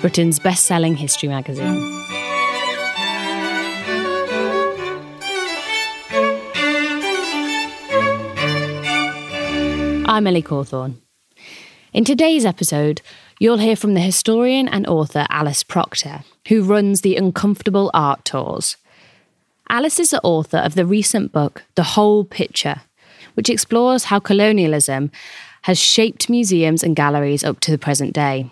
Britain's best selling history magazine. I'm Ellie Cawthorne. In today's episode, you'll hear from the historian and author Alice Procter, who runs the Uncomfortable Art Tours. Alice is the author of the recent book, The Whole Picture, which explores how colonialism has shaped museums and galleries up to the present day.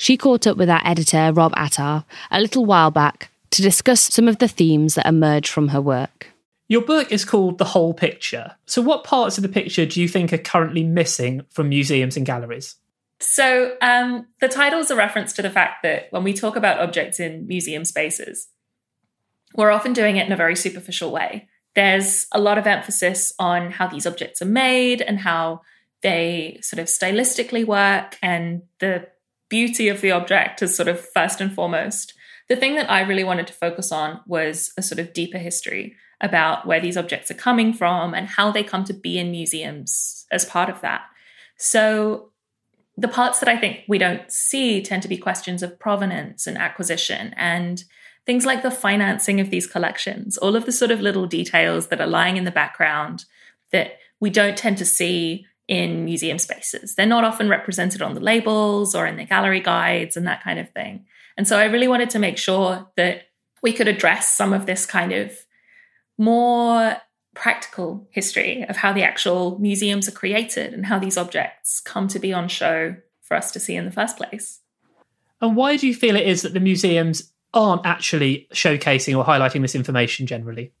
She caught up with our editor, Rob Attar, a little while back to discuss some of the themes that emerge from her work. Your book is called The Whole Picture. So, what parts of the picture do you think are currently missing from museums and galleries? So, um, the title is a reference to the fact that when we talk about objects in museum spaces, we're often doing it in a very superficial way. There's a lot of emphasis on how these objects are made and how they sort of stylistically work, and the beauty of the object is sort of first and foremost. The thing that I really wanted to focus on was a sort of deeper history about where these objects are coming from and how they come to be in museums as part of that. So, the parts that I think we don't see tend to be questions of provenance and acquisition and things like the financing of these collections, all of the sort of little details that are lying in the background that we don't tend to see in museum spaces. They're not often represented on the labels or in the gallery guides and that kind of thing. And so I really wanted to make sure that we could address some of this kind of more practical history of how the actual museums are created and how these objects come to be on show for us to see in the first place. And why do you feel it is that the museums aren't actually showcasing or highlighting this information generally?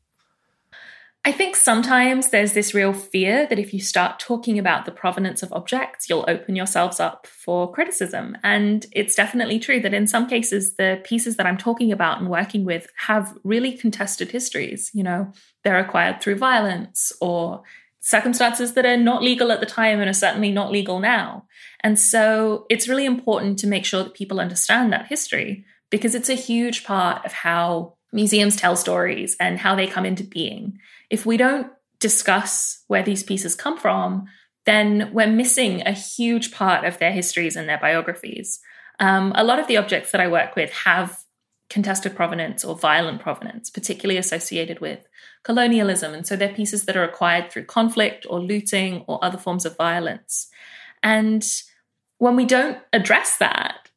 I think sometimes there's this real fear that if you start talking about the provenance of objects, you'll open yourselves up for criticism. And it's definitely true that in some cases, the pieces that I'm talking about and working with have really contested histories. You know, they're acquired through violence or circumstances that are not legal at the time and are certainly not legal now. And so it's really important to make sure that people understand that history because it's a huge part of how museums tell stories and how they come into being. If we don't discuss where these pieces come from, then we're missing a huge part of their histories and their biographies. Um, a lot of the objects that I work with have contested provenance or violent provenance, particularly associated with colonialism. And so they're pieces that are acquired through conflict or looting or other forms of violence. And when we don't address that,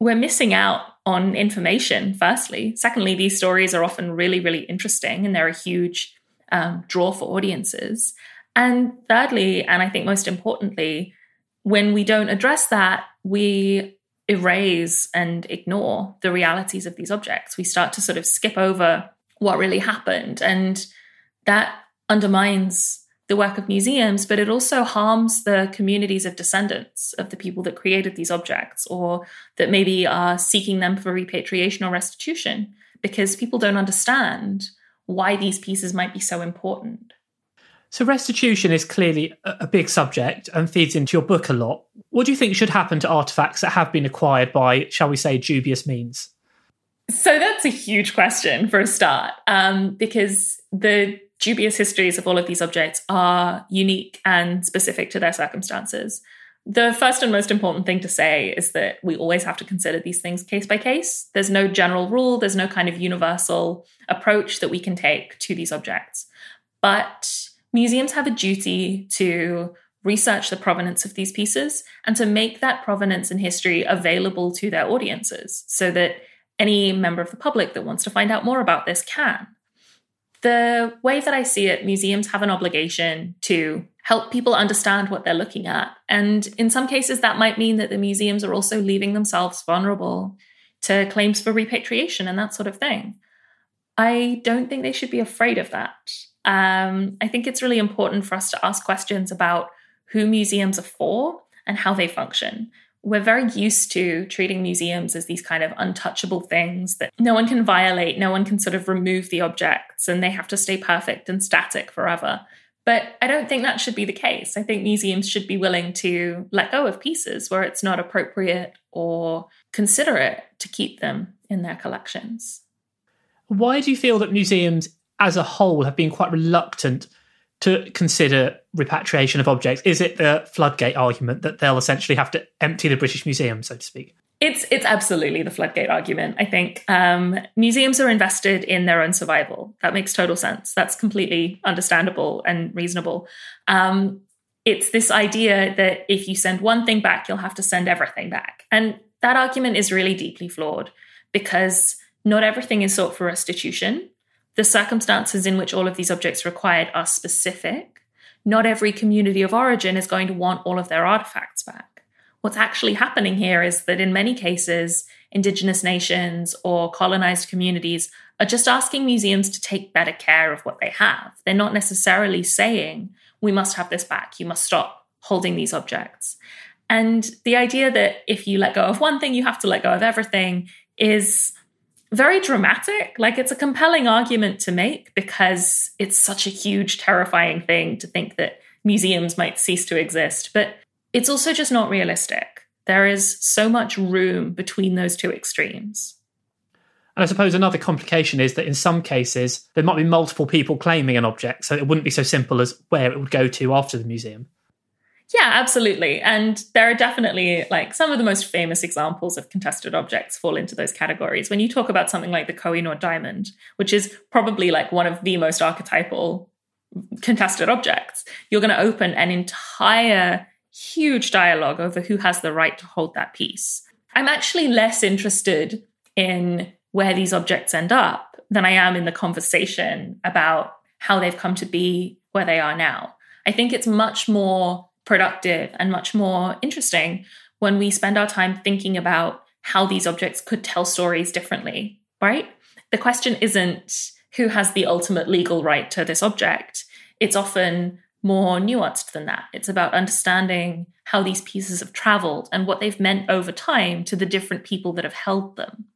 we're missing out on information, firstly. Secondly, these stories are often really, really interesting and they're a huge um, draw for audiences. And thirdly, and I think most importantly, when we don't address that, we erase and ignore the realities of these objects. We start to sort of skip over what really happened. And that undermines the work of museums, but it also harms the communities of descendants of the people that created these objects or that maybe are seeking them for repatriation or restitution because people don't understand why these pieces might be so important. So, restitution is clearly a big subject and feeds into your book a lot. What do you think should happen to artifacts that have been acquired by, shall we say, dubious means? So, that's a huge question for a start, um, because the dubious histories of all of these objects are unique and specific to their circumstances. The first and most important thing to say is that we always have to consider these things case by case. There's no general rule, there's no kind of universal approach that we can take to these objects. But museums have a duty to research the provenance of these pieces and to make that provenance and history available to their audiences so that any member of the public that wants to find out more about this can. The way that I see it, museums have an obligation to help people understand what they're looking at. And in some cases, that might mean that the museums are also leaving themselves vulnerable to claims for repatriation and that sort of thing. I don't think they should be afraid of that. Um, I think it's really important for us to ask questions about who museums are for and how they function. we're very used to treating museums as these kind of untouchable things that no one can violate, no one can sort of remove the objects, and they have to stay perfect and static forever. But I don't think that should be the case. I think museums should be willing to let go of pieces where it's not appropriate or considerate to keep them in their collections. Why do you feel that museums as a whole have been quite reluctant to consider repatriation of objects? Is it the floodgate argument that they'll essentially have to empty the British Museum, so to speak? It's it's absolutely the floodgate argument. I think um, museums are invested in their own survival. That makes total sense. That's completely understandable and reasonable. Um, it's this idea that if you send one thing back, you'll have to send everything back, and that argument is really deeply flawed because not everything is sought for restitution. The circumstances in which all of these objects are required are specific. Not every community of origin is going to want all of their artifacts back. What's actually happening here is that in many cases, indigenous nations or colonized communities are just asking museums to take better care of what they have. They're not necessarily saying, we must have this back, you must stop holding these objects. And the idea that if you let go of one thing, you have to let go of everything is very dramatic. Like it's a compelling argument to make because it's such a huge, terrifying thing to think that museums might cease to exist. But it's also just not realistic. There is so much room between those two extremes. And I suppose another complication is that in some cases, there might be multiple people claiming an object, so it wouldn't be so simple as where it would go to after the museum. Yeah, absolutely. And there are definitely like some of the most famous examples of contested objects fall into those categories. When you talk about something like the Kohinoor diamond, which is probably like one of the most archetypal contested objects, you're going to open an entire huge dialogue over who has the right to hold that piece. I'm actually less interested in where these objects end up than I am in the conversation about how they've come to be where they are now. I think it's much more productive and much more interesting when we spend our time thinking about how these objects could tell stories differently, right? The question isn't who has the ultimate legal right to this object. It's often more nuanced than that. It's about understanding how these pieces have traveled and what they've meant over time to the different people that have held them.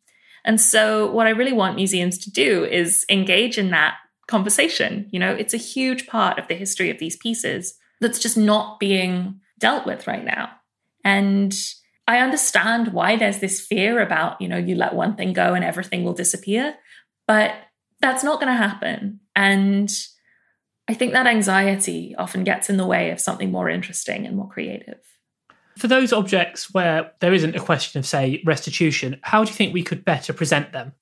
And so, what I really want museums to do is engage in that conversation. You know, it's a huge part of the history of these pieces that's just not being dealt with right now. And I understand why there's this fear about, you know, you let one thing go and everything will disappear, but that's not going to happen. And I think that anxiety often gets in the way of something more interesting and more creative. For those objects where there isn't a question of, say, restitution, how do you think we could better present them?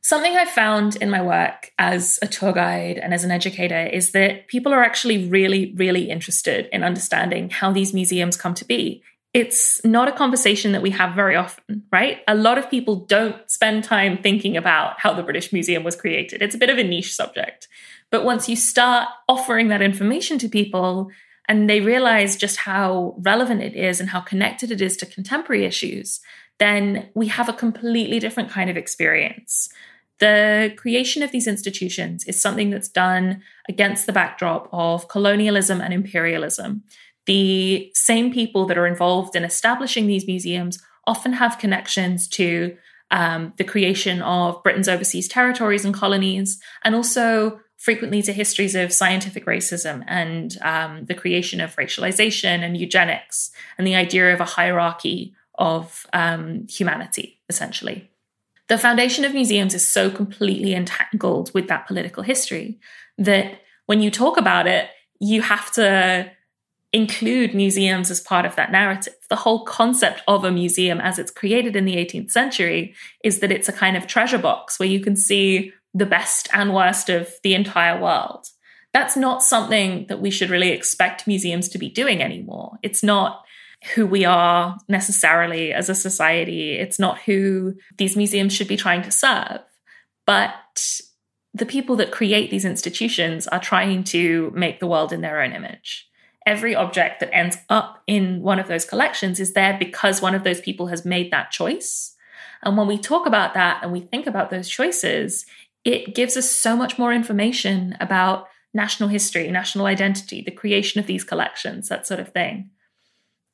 Something I found in my work as a tour guide and as an educator is that people are actually really, really interested in understanding how these museums come to be. It's not a conversation that we have very often, right? A lot of people don't spend time thinking about how the British Museum was created. It's a bit of a niche subject. But once you start offering that information to people and they realize just how relevant it is and how connected it is to contemporary issues, then we have a completely different kind of experience. The creation of these institutions is something that's done against the backdrop of colonialism and imperialism. The same people that are involved in establishing these museums often have connections to um, the creation of Britain's overseas territories and colonies, and also frequently to histories of scientific racism and um, the creation of racialization and eugenics and the idea of a hierarchy of um, humanity, essentially. The foundation of museums is so completely entangled with that political history that when you talk about it, you have to include museums as part of that narrative. The whole concept of a museum as it's created in the 18th century is that it's a kind of treasure box where you can see the best and worst of the entire world. That's not something that we should really expect museums to be doing anymore. It's not who we are necessarily as a society. It's not who these museums should be trying to serve. But the people that create these institutions are trying to make the world in their own image. Every object that ends up in one of those collections is there because one of those people has made that choice. And when we talk about that and we think about those choices, it gives us so much more information about national history, national identity, the creation of these collections, that sort of thing.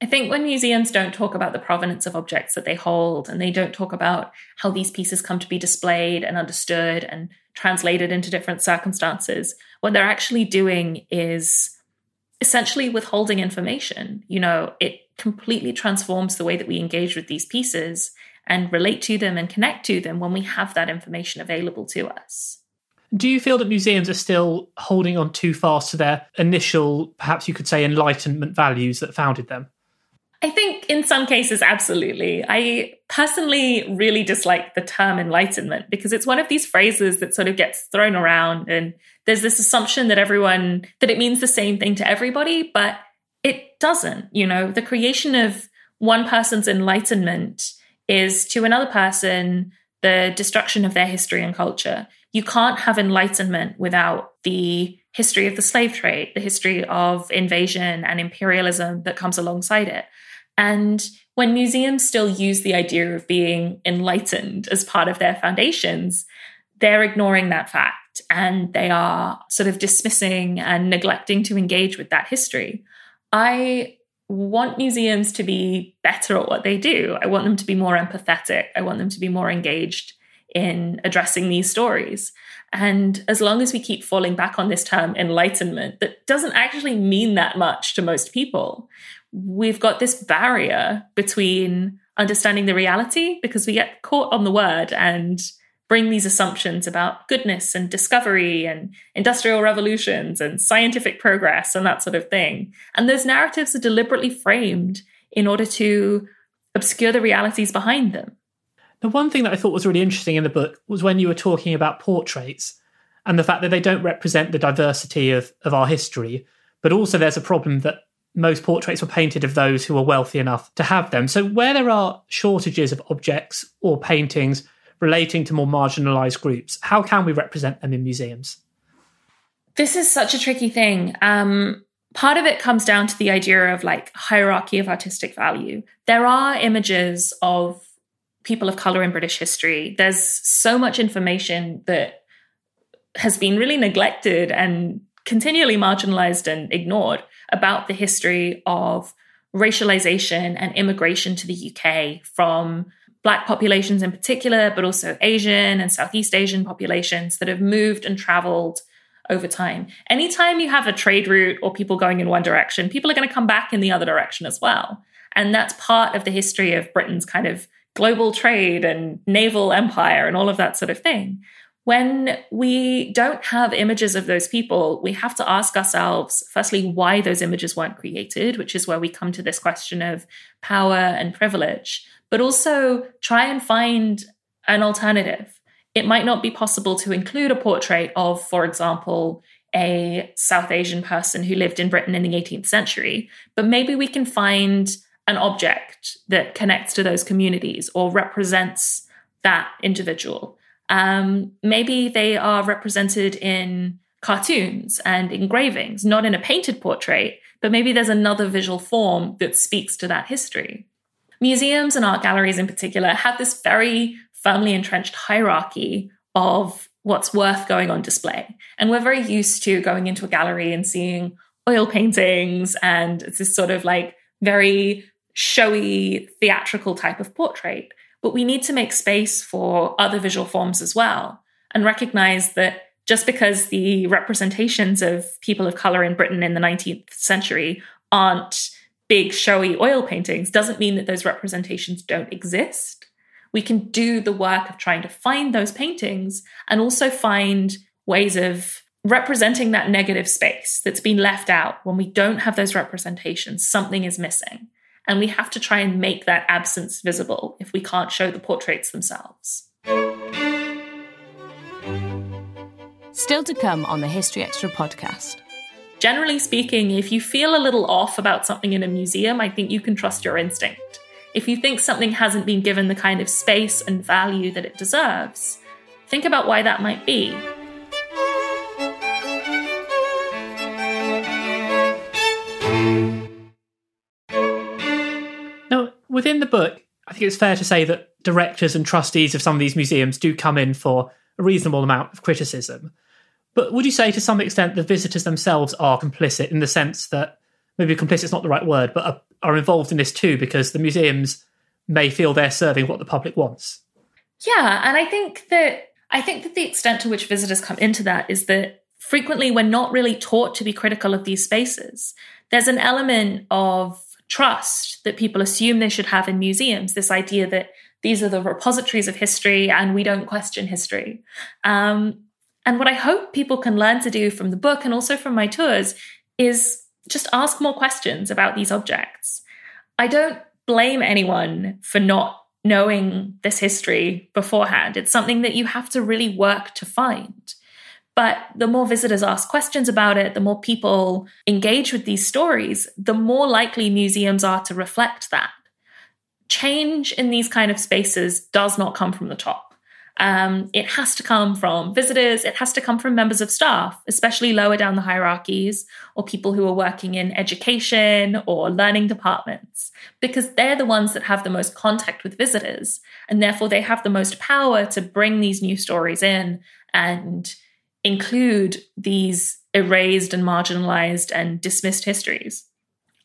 I think when museums don't talk about the provenance of objects that they hold and they don't talk about how these pieces come to be displayed and understood and translated into different circumstances, what they're actually doing is essentially withholding information. You know, it completely transforms the way that we engage with these pieces and relate to them and connect to them when we have that information available to us. Do you feel that museums are still holding on too fast to their initial, perhaps you could say, enlightenment values that founded them? I think in some cases, absolutely. I personally really dislike the term enlightenment because it's one of these phrases that sort of gets thrown around and there's this assumption that everyone, that it means the same thing to everybody, but it doesn't. You know, the creation of one person's enlightenment is to another person the destruction of their history and culture. You can't have enlightenment without the history of the slave trade, the history of invasion and imperialism that comes alongside it. And when museums still use the idea of being enlightened as part of their foundations, they're ignoring that fact and they are sort of dismissing and neglecting to engage with that history. I want museums to be better at what they do. I want them to be more empathetic. I want them to be more engaged in addressing these stories. And as long as we keep falling back on this term enlightenment, that doesn't actually mean that much to most people we've got this barrier between understanding the reality because we get caught on the word and bring these assumptions about goodness and discovery and industrial revolutions and scientific progress and that sort of thing. And those narratives are deliberately framed in order to obscure the realities behind them. The one thing that I thought was really interesting in the book was when you were talking about portraits and the fact that they don't represent the diversity of, of our history, but also there's a problem that most portraits were painted of those who were wealthy enough to have them. So, where there are shortages of objects or paintings relating to more marginalized groups, how can we represent them in museums? This is such a tricky thing. Um, part of it comes down to the idea of like hierarchy of artistic value. There are images of people of color in British history. There's so much information that has been really neglected and continually marginalized and ignored about the history of racialization and immigration to the UK from Black populations in particular, but also Asian and Southeast Asian populations that have moved and traveled over time. Anytime you have a trade route or people going in one direction, people are going to come back in the other direction as well. And that's part of the history of Britain's kind of global trade and naval empire and all of that sort of thing when we don't have images of those people, we have to ask ourselves, firstly, why those images weren't created, which is where we come to this question of power and privilege, but also try and find an alternative. It might not be possible to include a portrait of, for example, a South Asian person who lived in Britain in the 18th century, but maybe we can find an object that connects to those communities or represents that individual. Um, maybe they are represented in cartoons and engravings, not in a painted portrait, but maybe there's another visual form that speaks to that history. Museums and art galleries in particular have this very firmly entrenched hierarchy of what's worth going on display. And we're very used to going into a gallery and seeing oil paintings and it's this sort of like very showy theatrical type of portrait. But we need to make space for other visual forms as well and recognize that just because the representations of people of color in Britain in the 19th century aren't big, showy oil paintings doesn't mean that those representations don't exist. We can do the work of trying to find those paintings and also find ways of representing that negative space that's been left out. When we don't have those representations, something is missing. And we have to try and make that absence visible if we can't show the portraits themselves. Still to come on the History Extra podcast. Generally speaking, if you feel a little off about something in a museum, I think you can trust your instinct. If you think something hasn't been given the kind of space and value that it deserves, think about why that might be. Now, within the book, I think it's fair to say that directors and trustees of some of these museums do come in for a reasonable amount of criticism. But would you say to some extent the visitors themselves are complicit in the sense that maybe complicit is not the right word, but are, are involved in this too because the museums may feel they're serving what the public wants. Yeah, and I think that I think that the extent to which visitors come into that is that frequently we're not really taught to be critical of these spaces. There's an element of trust that people assume they should have in museums, this idea that these are the repositories of history and we don't question history. Um, and what I hope people can learn to do from the book and also from my tours is just ask more questions about these objects. I don't blame anyone for not knowing this history beforehand. It's something that you have to really work to find. But the more visitors ask questions about it, the more people engage with these stories, the more likely museums are to reflect that. Change in these kind of spaces does not come from the top. Um, it has to come from visitors, it has to come from members of staff, especially lower down the hierarchies, or people who are working in education or learning departments, because they're the ones that have the most contact with visitors. And therefore, they have the most power to bring these new stories in and include these erased and marginalized and dismissed histories.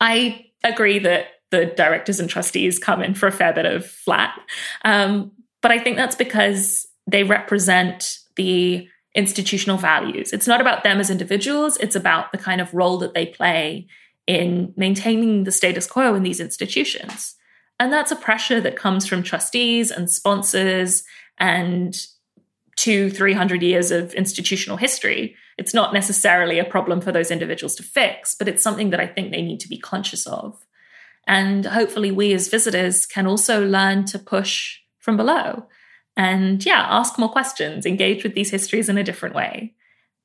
I agree that the directors and trustees come in for a fair bit of flat. Um, but I think that's because they represent the institutional values. It's not about them as individuals, it's about the kind of role that they play in maintaining the status quo in these institutions. And that's a pressure that comes from trustees and sponsors and two, 300 years of institutional history. It's not necessarily a problem for those individuals to fix, but it's something that I think they need to be conscious of. And hopefully, we as visitors can also learn to push from below. And yeah, ask more questions, engage with these histories in a different way,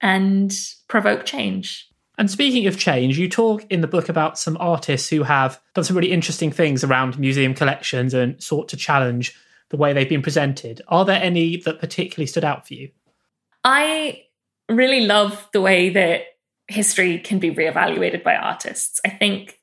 and provoke change. And speaking of change, you talk in the book about some artists who have done some really interesting things around museum collections and sought to challenge the way they've been presented. Are there any that particularly stood out for you? I really love the way that history can be reevaluated by artists. I think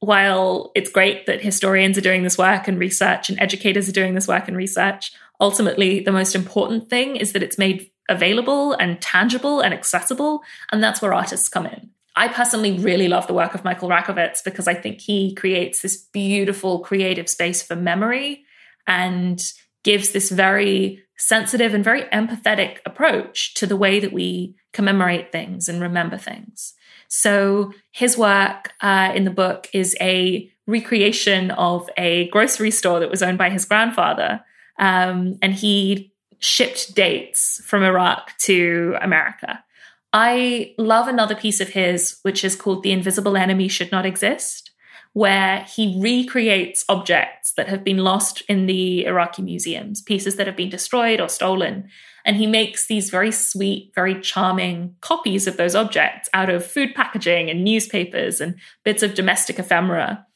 while it's great that historians are doing this work and research and educators are doing this work and research, ultimately the most important thing is that it's made available and tangible and accessible. And that's where artists come in. I personally really love the work of Michael Rakowitz because I think he creates this beautiful creative space for memory and gives this very sensitive and very empathetic approach to the way that we commemorate things and remember things. So his work uh, in the book is a recreation of a grocery store that was owned by his grandfather. Um, and he shipped dates from Iraq to America. I love another piece of his, which is called The Invisible Enemy Should Not Exist, where he recreates objects that have been lost in the Iraqi museums, pieces that have been destroyed or stolen, and he makes these very sweet, very charming copies of those objects out of food packaging and newspapers and bits of domestic ephemera.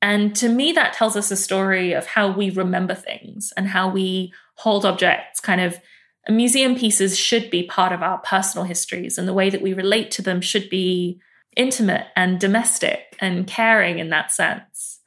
And to me, that tells us a story of how we remember things and how we hold objects kind of. Museum pieces should be part of our personal histories, and the way that we relate to them should be intimate and domestic and caring in that sense.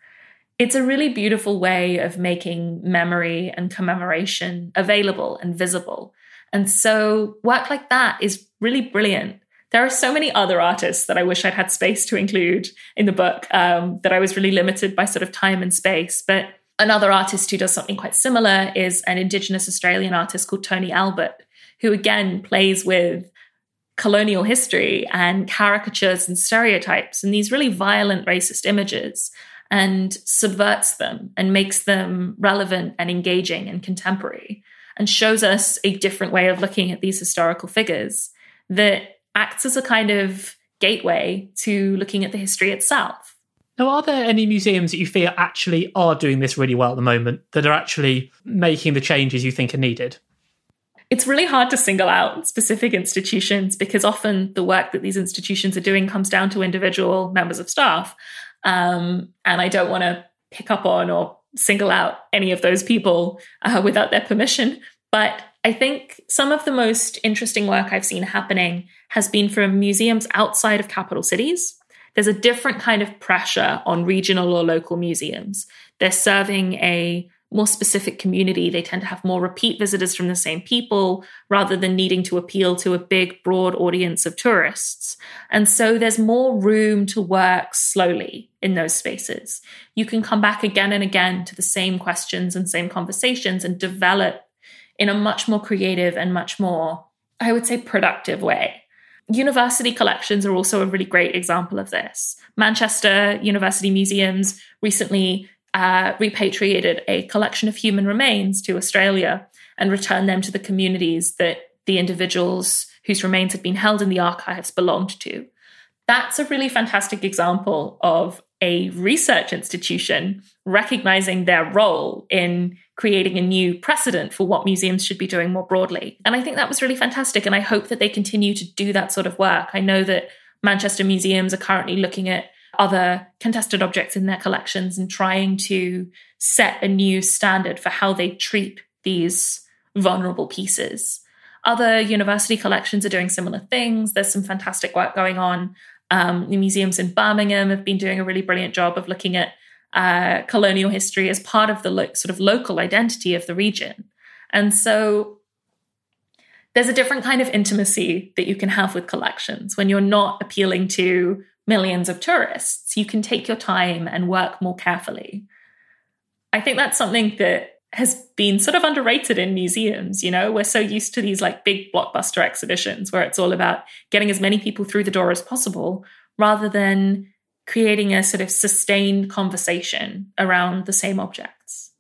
It's a really beautiful way of making memory and commemoration available and visible. And so work like that is really brilliant. There are so many other artists that I wish I'd had space to include in the book um, that I was really limited by sort of time and space. But another artist who does something quite similar is an Indigenous Australian artist called Tony Albert, who again plays with colonial history and caricatures and stereotypes and these really violent racist images and subverts them and makes them relevant and engaging and contemporary and shows us a different way of looking at these historical figures that acts as a kind of gateway to looking at the history itself. Now, are there any museums that you feel actually are doing this really well at the moment that are actually making the changes you think are needed? It's really hard to single out specific institutions because often the work that these institutions are doing comes down to individual members of staff. Um, and I don't want to pick up on or single out any of those people uh, without their permission. But I think some of the most interesting work I've seen happening has been from museums outside of capital cities. There's a different kind of pressure on regional or local museums. They're serving a more specific community. They tend to have more repeat visitors from the same people rather than needing to appeal to a big, broad audience of tourists. And so there's more room to work slowly in those spaces. You can come back again and again to the same questions and same conversations and develop in a much more creative and much more, I would say, productive way. University collections are also a really great example of this. Manchester University Museums recently uh, repatriated a collection of human remains to Australia and returned them to the communities that the individuals whose remains had been held in the archives belonged to. That's a really fantastic example of a research institution recognizing their role in creating a new precedent for what museums should be doing more broadly. And I think that was really fantastic. And I hope that they continue to do that sort of work. I know that Manchester museums are currently looking at other contested objects in their collections and trying to set a new standard for how they treat these vulnerable pieces. Other university collections are doing similar things. There's some fantastic work going on. Um, the museums in Birmingham have been doing a really brilliant job of looking at uh, colonial history as part of the lo- sort of local identity of the region. And so there's a different kind of intimacy that you can have with collections when you're not appealing to millions of tourists. You can take your time and work more carefully. I think that's something that has been sort of underrated in museums. You know, we're so used to these like big blockbuster exhibitions where it's all about getting as many people through the door as possible rather than creating a sort of sustained conversation around the same objects.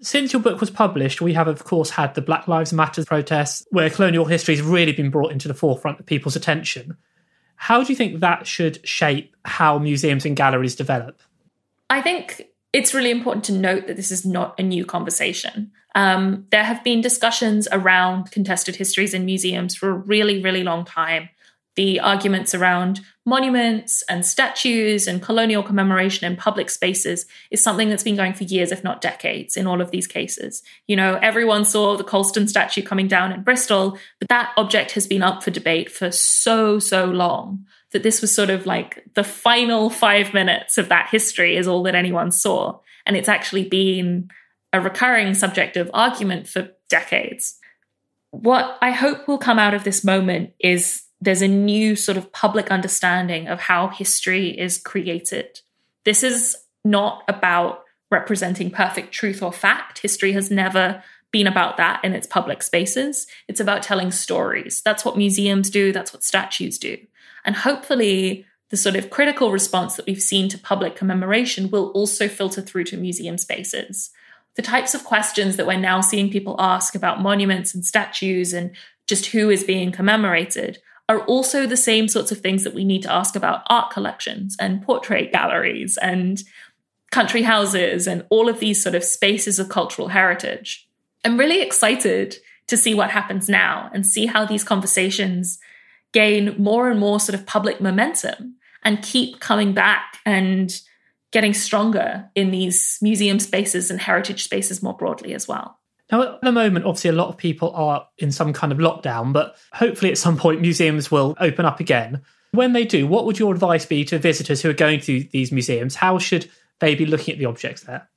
Since your book was published, we have, of course, had the Black Lives Matter protests where colonial history has really been brought into the forefront of people's attention. How do you think that should shape how museums and galleries develop? I think it's really important to note that this is not a new conversation. Um, there have been discussions around contested histories in museums for a really, really long time the arguments around monuments and statues and colonial commemoration in public spaces is something that's been going for years, if not decades, in all of these cases. You know, everyone saw the Colston statue coming down in Bristol, but that object has been up for debate for so, so long that this was sort of like the final five minutes of that history is all that anyone saw. And it's actually been a recurring subject of argument for decades. What I hope will come out of this moment is there's a new sort of public understanding of how history is created. This is not about representing perfect truth or fact. History has never been about that in its public spaces. It's about telling stories. That's what museums do, that's what statues do. And hopefully, the sort of critical response that we've seen to public commemoration will also filter through to museum spaces. The types of questions that we're now seeing people ask about monuments and statues and just who is being commemorated are also the same sorts of things that we need to ask about art collections and portrait galleries and country houses and all of these sort of spaces of cultural heritage. I'm really excited to see what happens now and see how these conversations gain more and more sort of public momentum and keep coming back and getting stronger in these museum spaces and heritage spaces more broadly as well. Now, at the moment, obviously, a lot of people are in some kind of lockdown, but hopefully at some point museums will open up again. When they do, what would your advice be to visitors who are going to these museums? How should they be looking at the objects there?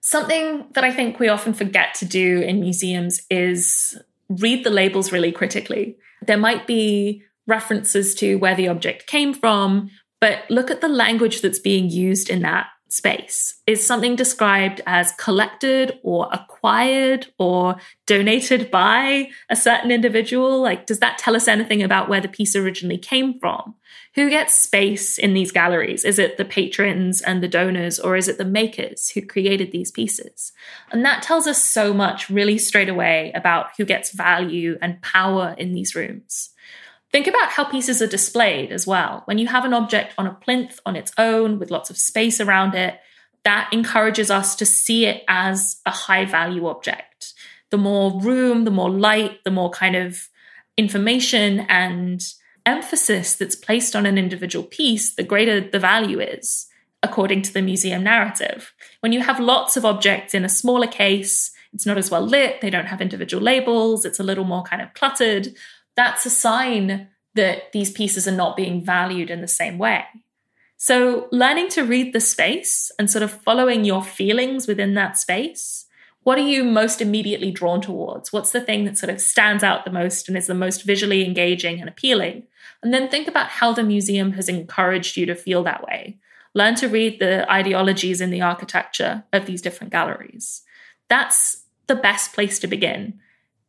Something that I think we often forget to do in museums is read the labels really critically. There might be references to where the object came from, but look at the language that's being used in that space? Is something described as collected or acquired or donated by a certain individual? Like, does that tell us anything about where the piece originally came from? Who gets space in these galleries? Is it the patrons and the donors, or is it the makers who created these pieces? And that tells us so much really straight away about who gets value and power in these rooms. Think about how pieces are displayed as well. When you have an object on a plinth on its own with lots of space around it, that encourages us to see it as a high value object. The more room, the more light, the more kind of information and emphasis that's placed on an individual piece, the greater the value is, according to the museum narrative. When you have lots of objects in a smaller case, it's not as well lit, they don't have individual labels, it's a little more kind of cluttered that's a sign that these pieces are not being valued in the same way. So, learning to read the space and sort of following your feelings within that space. What are you most immediately drawn towards? What's the thing that sort of stands out the most and is the most visually engaging and appealing? And then think about how the museum has encouraged you to feel that way. Learn to read the ideologies in the architecture of these different galleries. That's the best place to begin.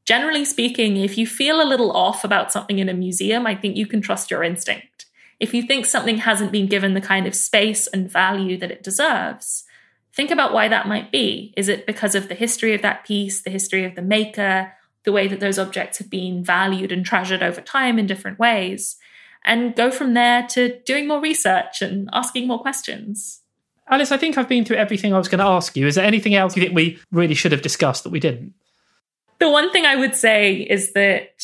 Generally speaking, if you feel a little off about something in a museum, I think you can trust your instinct. If you think something hasn't been given the kind of space and value that it deserves, think about why that might be. Is it because of the history of that piece, the history of the maker, the way that those objects have been valued and treasured over time in different ways? And go from there to doing more research and asking more questions. Alice, I think I've been through everything I was going to ask you. Is there anything else you think we really should have discussed that we didn't? The one thing I would say is that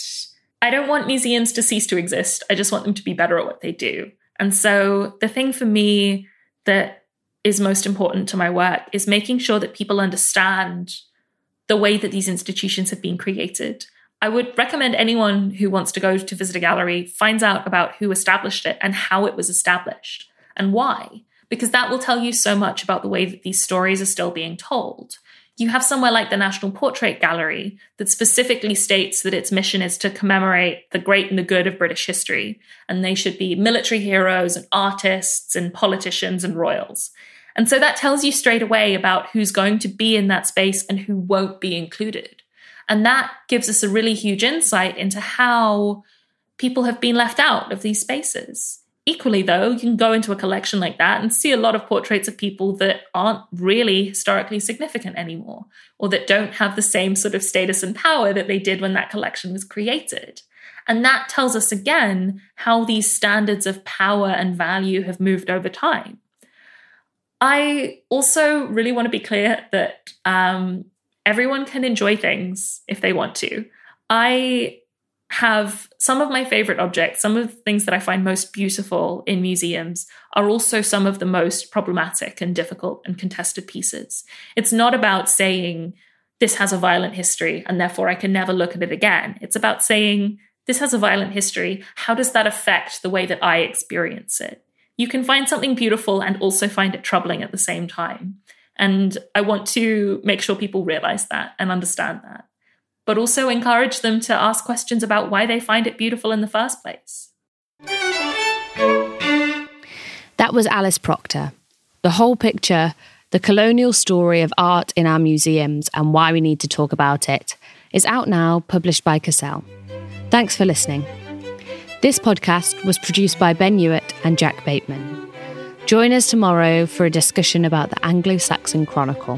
I don't want museums to cease to exist. I just want them to be better at what they do. And so the thing for me that is most important to my work is making sure that people understand the way that these institutions have been created. I would recommend anyone who wants to go to visit a gallery finds out about who established it and how it was established and why, because that will tell you so much about the way that these stories are still being told you have somewhere like the National Portrait Gallery that specifically states that its mission is to commemorate the great and the good of British history, and they should be military heroes and artists and politicians and royals. And so that tells you straight away about who's going to be in that space and who won't be included. And that gives us a really huge insight into how people have been left out of these spaces. Equally, though, you can go into a collection like that and see a lot of portraits of people that aren't really historically significant anymore, or that don't have the same sort of status and power that they did when that collection was created. And that tells us again how these standards of power and value have moved over time. I also really want to be clear that um, everyone can enjoy things if they want to. I have some of my favorite objects, some of the things that I find most beautiful in museums are also some of the most problematic and difficult and contested pieces. It's not about saying this has a violent history and therefore I can never look at it again. It's about saying this has a violent history. How does that affect the way that I experience it? You can find something beautiful and also find it troubling at the same time. And I want to make sure people realize that and understand that but also encourage them to ask questions about why they find it beautiful in the first place. That was Alice Procter. The whole picture, the colonial story of art in our museums and why we need to talk about it, is out now, published by Cassell. Thanks for listening. This podcast was produced by Ben Hewitt and Jack Bateman. Join us tomorrow for a discussion about the Anglo Saxon Chronicle.